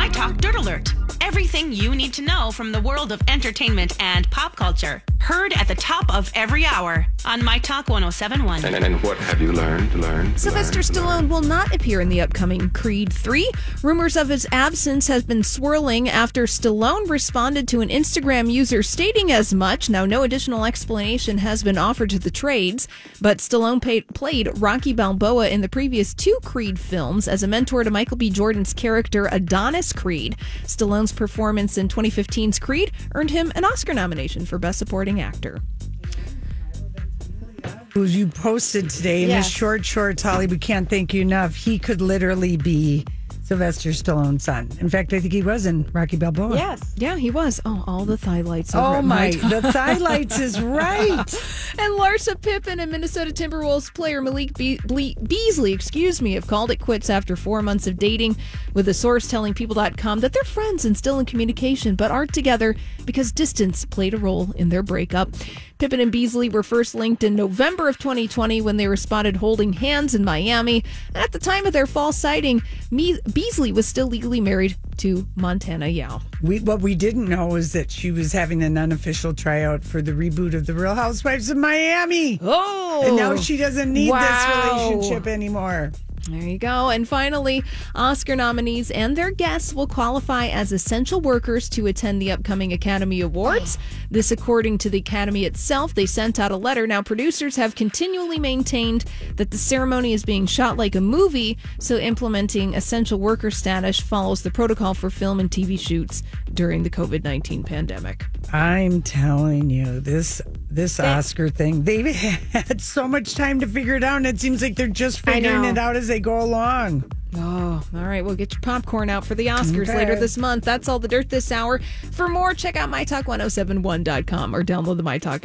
My Talk Dirt Alert. Everything you need to know from the world of entertainment and pop culture. Heard at the top of every hour on My Talk 1071. And, and what have you learned? Learned. Sylvester learned, Stallone learned? will not appear in the upcoming Creed 3. Rumors of his absence have been swirling after Stallone responded to an Instagram user stating as much. Now, no additional explanation has been offered to the trades, but Stallone paid, played Rocky Balboa in the previous two Creed films as a mentor to Michael B. Jordan's character Adonis Creed. Stallone's performance in 2015's Creed earned him an Oscar nomination for Best Supporting Actor. Who you posted today in Yes. his short shorts, Holly. We can't thank you enough. He could literally be Sylvester Stallone's son. In fact, I think he was in Rocky Balboa. Yes. Yeah, he was. Oh, all the highlights. over Oh at my! Talk. The thighlights is right. And Larsa Pippen and Minnesota Timberwolves player Malik Be- Ble- Beasley, excuse me, have called it quits after four months of dating, with a source telling People.com that they're friends and still in communication, but aren't together because distance played a role in their breakup. Pippen and Beasley were first linked in November of 2020 when they were spotted holding hands in Miami. And at the time of their fall sighting, Me- Beasley was still legally married to Montana Yao. We, what we didn't know is that she was having an unofficial tryout for the reboot of The Real Housewives of Miami. Oh, And now she doesn't need Wow. this relationship anymore. There you go. And finally, Oscar nominees and their guests will qualify as essential workers to attend the upcoming Academy Awards. This, according to the Academy itself, they sent out a letter. Now, producers have continually maintained that the ceremony is being shot like a movie, so implementing essential worker status follows the protocol for film and TV shoots during the COVID 19 pandemic. I'm telling you, this this Oscar thing, they've had so much time to figure it out, and it seems like they're just figuring it out as they go along. Oh, all right. We'll get your popcorn out for the Oscars Okay. later this month. That's all the dirt this hour. For more, check out mytalk1071.com or download the MyTalk app.